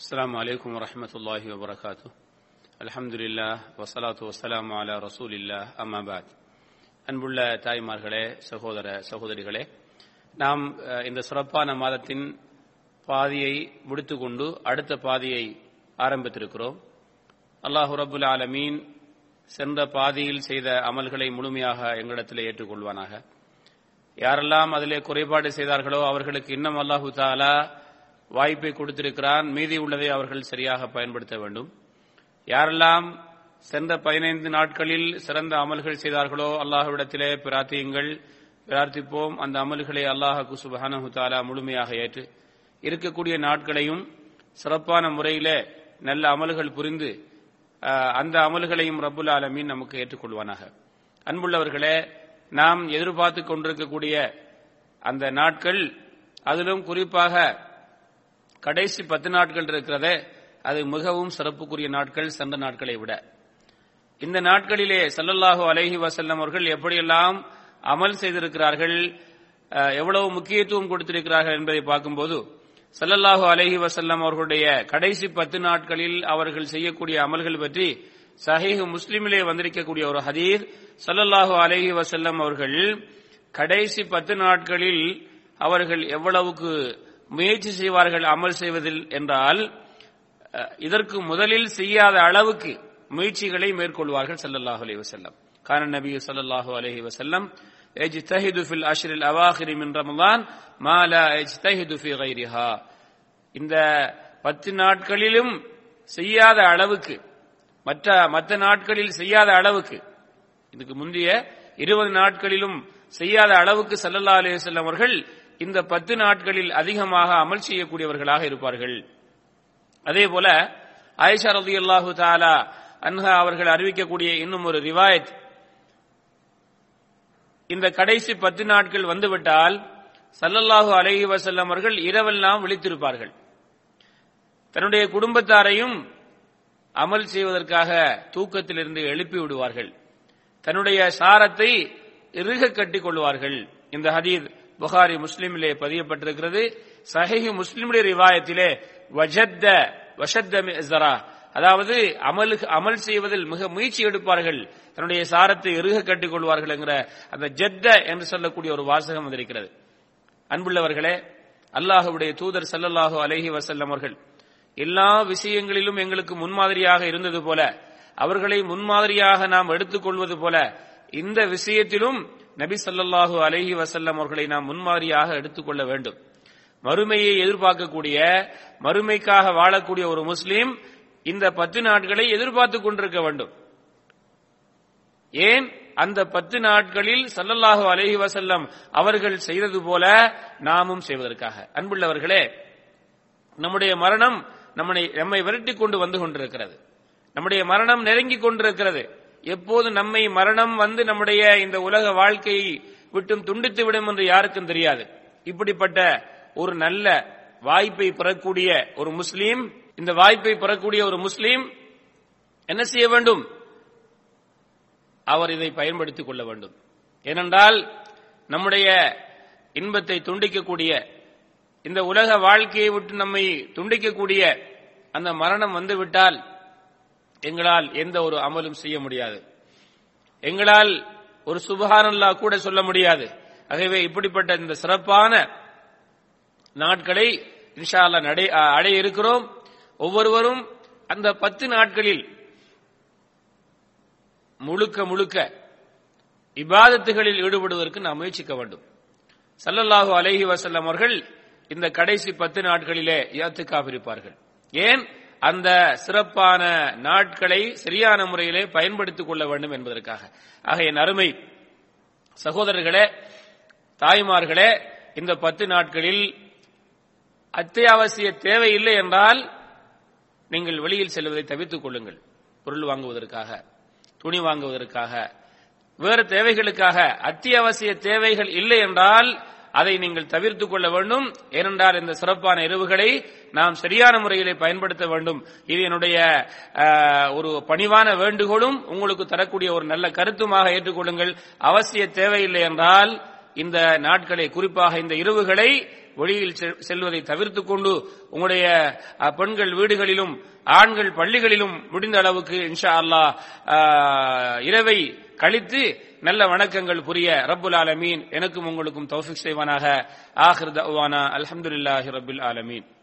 السلام عليكم ورحمة الله وبركاته الحمد لله والصلاة والسلام على رسول الله أما بعد அன்புள்ள தாய்மார்களே சகோதர சகோதரிகளே நாம் அஹ், இந்த சிறப்பான மாதத்தின் பாதியை முடித்துக்கொண்டு அடுத்த பாதியை ஆரம்பித்திருக்கிறோம் அல்லாஹு ரபுல் ஆலமீன் சென்ற பாதியில் செய்த அமல்களை முழுமையாக எங்களிடத்தில் ஏற்றுக்கொள்வானாக யாரெல்லாம் அதிலே குறைபாடு செய்தார்களோ அவர்களுக்கு இன்னும் அல்லாஹு தாலா வாய்ப்பை கொடுத்திருக்கிறான். மீதி உள்ளதை அவர்கள் சரியாக பயன்படுத்த வேண்டும். யாரெல்லாம் சென்ற பதினைந்து நாட்களில் சிறந்த அமல்கள் செய்தார்களோ அல்லாஹுவிடத்திலே பிரார்த்தியுங்கள். பிரார்த்திப்போம். அந்த அமல்களை அல்லாஹு சுபஹானஹு தாலா முழுமையாக ஏற்று இருக்கக்கூடிய நாட்களையும் சிறப்பான முறையிலே நல்ல அமல்கள் புரிந்து அந்த அமல்களையும் ரபுல் ஆலமீன் நமக்கு ஏற்றுக்கொள்வானாக. அன்புள்ளவர்களே நாம் எதிர்பார்த்து கொண்டிருக்கக்கூடிய அந்த நாட்கள் அதிலும் குறிப்பாக கடைசி பத்து நாட்கள் இருக்கிறதே அது மிகவும் சிறப்புக்குரிய நாட்கள் சென்ற நாட்களை விட. இந்த நாட்களிலே சல்லல்லாஹு அலஹி வசல்லம் அவர்கள் எப்படியெல்லாம் அமல் செய்திருக்கிறார்கள் எவ்வளவு முக்கியத்துவம் கொடுத்திருக்கிறார்கள் என்பதை பார்க்கும்போது சல்லல்லாஹு அலஹி வசல்லம் அவர்களுடைய கடைசி பத்து நாட்களில் அவர்கள் செய்யக்கூடிய அமல்கள் பற்றி சஹீஹ் முஸ்லிமிலே வந்திருக்கக்கூடிய ஒரு ஹதீர் சல்லல்லாஹு அலஹி வசல்லம் அவர்கள் கடைசி பத்து நாட்களில் அவர்கள் எவ்வளவுக்கு முயற்சி செய்வார்கள் அமல் செய்வதில் என்றால் இதற்கு முதலில் செய்யாத அளவுக்கு முயற்சிகளை மேற்கொள்வார்கள் சல்லல்லாஹு அலி வசல்லம் கான நபி சல்லல்லாஹு அலஹி வசல்லம் எஜ்தஹிது ஃபில் அஷ்ரில் அவாஹிரி மின் ரமலான் மாலா எஜ்தஹிது ஃபி கைரிஹா. இந்த பத்து நாட்களிலும் செய்யாத அளவுக்கு மற்ற மற்ற நாட்களில் செய்யாத அளவுக்கு இதுக்கு முந்தைய இருபது நாட்களிலும் செய்யாத அளவுக்கு சல்லல்லா அலி வல்லம் அவர்கள் இந்த பத்து நாட்களில் அதிகமாக அமல் செய்யக்கூடியவர்களாக இருப்பார்கள். அதே போல ஆயிஷா ரலியல்லாஹு தாலா அன்ஹா அவர்கள் அறிவிக்கக்கூடிய இன்னும் ஒரு ரிவாயத். இந்த கடைசி பத்து நாட்கள் வந்துவிட்டால் சல்லல்லாஹு அலஹி வசல்லம் அவர்கள் இரவெல்லாம் விழித்திருப்பார்கள். தன்னுடைய குடும்பத்தாரையும் அமல் செய்வதற்காக தூக்கத்திலிருந்து எழுப்பி விடுவார்கள். தன்னுடைய சாரத்தை இறுக கட்டிக் கொள்வார்கள். இந்த ஹதீத் புகாரி முஸ்லிமிலே பதியப்பட்டிருக்கிறது. சஹிஹி முஸ்லிமுடைய ரிவாயத்திலே வஜத்த வஷத்த மிஸ்ரா அதாவது அமல் அமல் செய்வதில் மிக முயற்சி எடுப்பார்கள். தன்னுடைய சாரத்தை இறுக கட்டிக் கொள்வார்கள் என்கிற அந்த ஜெத்த என்று சொல்லக்கூடிய ஒரு வாசகம் வந்திருக்கிறது. அன்புள்ளவர்களே அல்லாஹுடைய தூதர் சல்லல்லாஹு அலஹி வசல்லம் அவர்கள் எல்லா விஷயங்களிலும் எங்களுக்கு முன்மாதிரியாக இருந்தது போல அவர்களை முன்மாதிரியாக நாம் எடுத்துக்கொள்வது போல இந்த விஷயத்திலும் நபி சல்லாஹு அலஹி வசல்லம் அவர்களை நாம் முன்மாதிரியாக எடுத்துக்கொள்ள வேண்டும். மறுமையை எதிர்பார்க்கக்கூடிய மறுமைக்காக வாழக்கூடிய ஒரு முஸ்லீம் இந்த பத்து நாட்களை எதிர்பார்த்துக் கொண்டிருக்க வேண்டும். ஏன்? அந்த பத்து நாட்களில் சல்லல்லாஹு அலஹி வசல்லம் அவர்கள் செய்தது போல நாமும் செய்வதற்காக. அன்புள்ளவர்களே நம்முடைய மரணம் நம்மை நம்மை விரட்டி கொண்டு வந்து கொண்டிருக்கிறது. நம்முடைய மரணம் நெருங்கி கொண்டிருக்கிறது. எப்போது நம்மை மரணம் வந்து நம்முடைய இந்த உலக வாழ்க்கையை விட்டும் துண்டித்து விடும் என்று யாருக்கும் தெரியாது. இப்படிப்பட்ட ஒரு நல்ல வாய்ப்பை பெறக்கூடிய ஒரு முஸ்லீம் இந்த வாய்ப்பை பெறக்கூடிய ஒரு முஸ்லீம் என்ன செய்ய வேண்டும்? அவர் இதை பயன்படுத்திக் கொள்ள வேண்டும். ஏனென்றால் நம்முடைய இன்பத்தை துண்டிக்கக்கூடிய இந்த உலக வாழ்க்கையை விட்டு நம்மை துண்டிக்கக்கூடிய அந்த மரணம் வந்துவிட்டால் எங்களால் எந்த ஒரு அமலும் செய்ய முடியாது. எங்களால் ஒரு சுபஹானல்லா கூட சொல்ல முடியாது. ஆகவே இப்படிப்பட்ட இந்த சிறப்பான நாட்களை இன்ஷா நடை அடைய இருக்கிறோம். ஒவ்வொருவரும் அந்த பத்து நாட்களில் முழுக்க முழுக்க இபாதத்துகளில் ஈடுபடுவதற்கு நாம் முயற்சிக்க வேண்டும். சல்லல்லாஹு அலஹி வசல்லம் அவர்கள் இந்த கடைசி பத்து நாட்களிலே யாத்துக்காப் இருப்பார்கள். ஏன்? அந்த சிறப்பான நாட்களை சரியான முறையிலே பயன்படுத்திக் கொள்ள வேண்டும் என்பதற்காக. ஆக என் அருமை சகோதரர்களே தாய்மார்களே இந்த பத்து நாட்களில் அத்தியாவசிய தேவை இல்லை என்றால் நீங்கள் வெளியில் செல்வதை தவிர்த்துக் கொள்ளுங்கள். பொருள் வாங்குவதற்காக துணி வாங்குவதற்காக வேறு தேவைகளுக்காக அத்தியாவசிய தேவைகள் இல்லை என்றால் அதை நீங்கள் தவிர்த்துக் கொள்ள வேண்டும். ஏனென்றால் இந்த சிறப்பான இரவுகளை நாம் சரியான முறையிலே பயன்படுத்த வேண்டும். இது என்னுடைய ஒரு பணிவான வேண்டுகோளும் உங்களுக்கு தரக்கூடிய ஒரு நல்ல கருத்துமாக ஏற்றுக்கொள்ளுங்கள். அவசிய தேவையில்லை என்றால் இந்த நாட்களை குறிப்பாக இந்த இரவுகளை வெளியில் செ- செல்வதை தவிர்த்துக் கொண்டு உங்களுடைய பெண்கள் வீடுகளிலும் ஆண்கள் பள்ளிகளிலும் முடிந்த அளவுக்கு இன்ஷா அல்லாஹ் இரவை கழித்து நல்ல வணக்கங்கள் புரிய ரப்புல் ஆலமீன். எனக்கும் உங்களுக்கும் தௌஃபிக் செய்வானாக. ஆஹிர் தவானா அலமதுல்லாஹி ரபுல் ஆலமீன்.